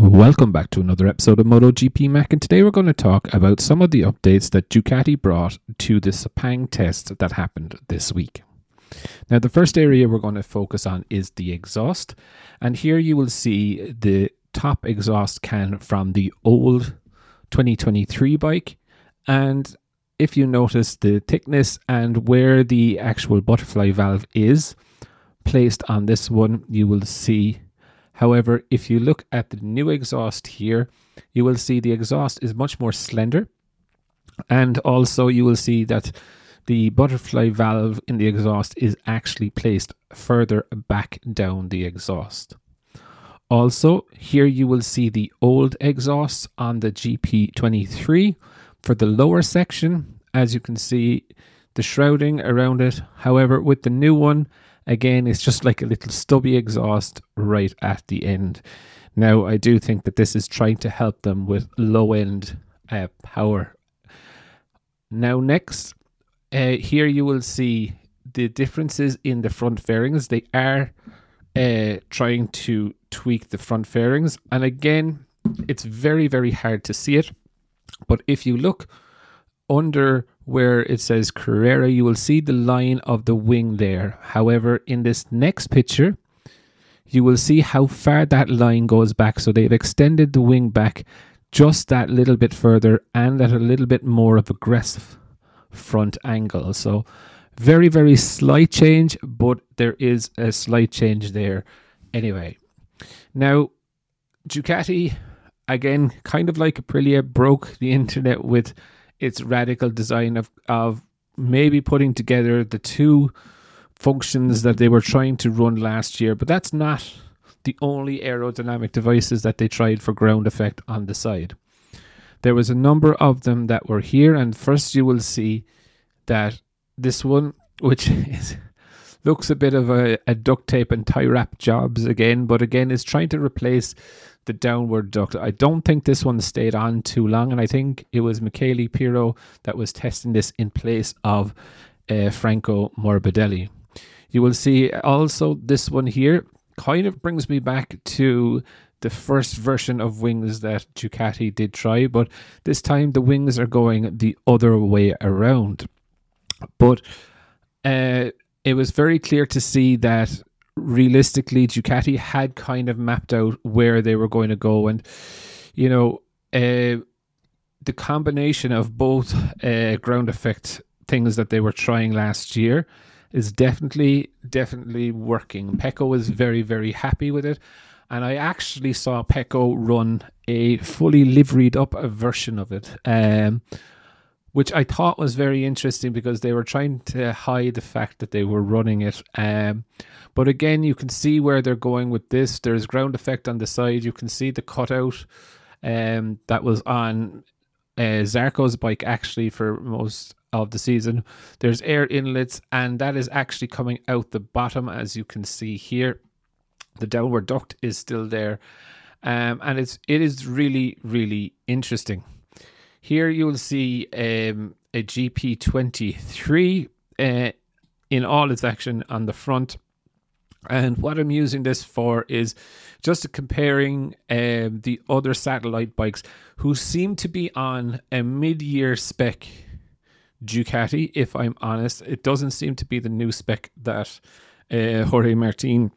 Welcome back to another episode of MotoGP Mac, and today we're going to talk about some of the updates that Ducati brought to the Sepang test that happened this week. Now, the first area we're going to focus on is the exhaust, and here you will see the top exhaust can from the old 2023 bike, and if you notice the thickness and where the actual butterfly valve is placed on this one, you will see However, if you look at the new exhaust here, you will see the exhaust is much more slender. And also, you will see that the butterfly valve in the exhaust is actually placed further back down the exhaust. Also, here you will see the old exhaust on the GP23 for the lower section. As you can see, the shrouding around it. However, with the new one, Again, it's just like a little stubby exhaust right at the end. Now, I do think that this is trying to help them with low end uh, power. Now, next, uh, here you will see the differences in the front fairings. They are uh, trying to tweak the front fairings. And again, it's very, very hard to see it. But if you look under where it says Carrera, you will see the line of the wing there. However, in this next picture, you will see how far that line goes back. So they've extended the wing back just that little bit further and at a little bit more of aggressive front angle. So very, very slight change, but there is a slight change there anyway. Now, Ducati, again, kind of like Aprilia, broke the internet with its radical design of of maybe putting together the two functions that they were trying to run last year, but that's not the only aerodynamic devices that they tried for ground effect on the side. There was a number of them that were here, and first you will see that this one, which is looks a bit of a, a duct tape and tie wrap jobs again, but again is trying to replace the downward duct. I don't think this one stayed on too long, and I think it was Michele Pirro that was testing this in place of uh, Franco Morbidelli. You will see also this one here kind of brings me back to the first version of wings that Ducati did try, but this time the wings are going the other way around. But uh, it was very clear to see that realistically, Ducati had kind of mapped out where they were going to go, and you know, uh, the combination of both uh, ground effect things that they were trying last year is definitely definitely working. Pecco was very very happy with it, and I actually saw Pecco run a fully liveried up version of it. Um, which I thought was very interesting because they were trying to hide the fact that they were running it. Um, but again, you can see where they're going with this. There's ground effect on the side. You can see the cutout um, that was on uh, Zarco's bike actually for most of the season. There's air inlets, and that is actually coming out the bottom, as you can see here. The downward duct is still there, um, and it's it is really really interesting. Here you will see um, a GP23 uh, in all its action on the front. And what I'm using this for is just comparing um, the other satellite bikes who seem to be on a mid year spec Ducati, if I'm honest. It doesn't seem to be the new spec that uh, Jorge Martin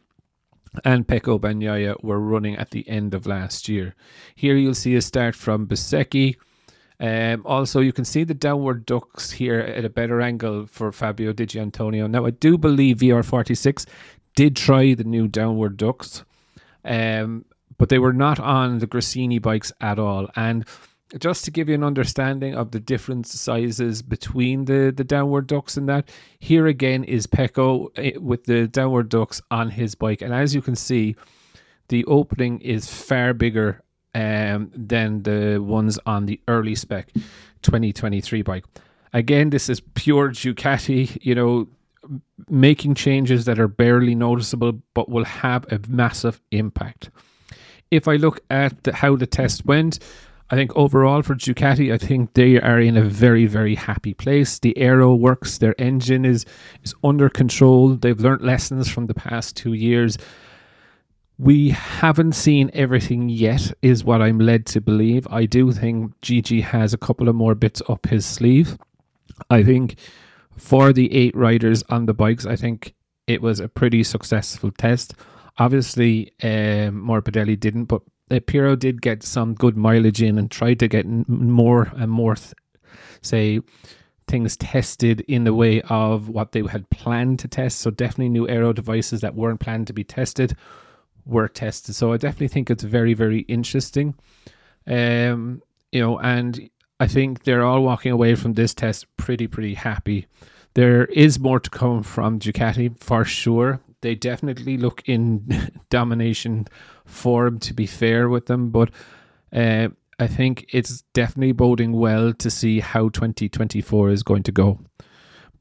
and Pecco Bagnaia were running at the end of last year. Here you'll see a start from Bezzecchi um, also, you can see the downward ducts here at a better angle for Fabio Di Giannantonio. Now, I do believe VR46 did try the new downward ducts, um, but they were not on the Gresini bikes at all. And just to give you an understanding of the different sizes between the, the downward ducts and that, here again is Pecco eh, with the downward ducts on his bike. And as you can see, the opening is far bigger um, than the ones on the early spec 2023 bike. Again, this is pure Ducati, you know, making changes that are barely noticeable but will have a massive impact. If I look at the, how the test went, I think overall for Ducati, I think they are in a very, very happy place. The aero works, their engine is is under control. They've learned lessons from the past two years We haven't seen everything yet, is what I'm led to believe. I do think Gigi has a couple of more bits up his sleeve. I think for the eight riders on the bikes, I think it was a pretty successful test. Obviously, um, Morbidelli didn't, but uh, Pirro did get some good mileage in and tried to get more and more, th- say, things tested in the way of what they had planned to test. So definitely new aero devices that weren't planned to be tested were tested. So I definitely think it's very, very interesting. Um, you know, and I think they're all walking away from this test pretty, pretty happy. There is more to come from Ducati for sure. They definitely look in domination form, to be fair with them, but uh, I think it's definitely boding well to see how 2024 is going to go.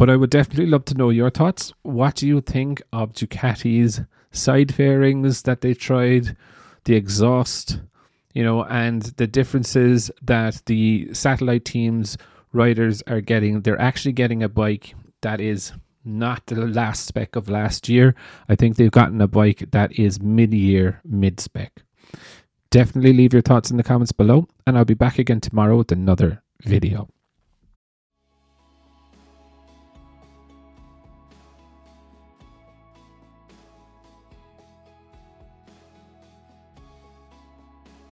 But I would definitely love to know your thoughts. What do you think of Ducati's side fairings that they tried, the exhaust, you know, and the differences that the satellite teams riders are getting? They're actually getting a bike that is not the last spec of last year. I think they've gotten a bike that is mid year, mid spec. Definitely leave your thoughts in the comments below, and I'll be back again tomorrow with another video.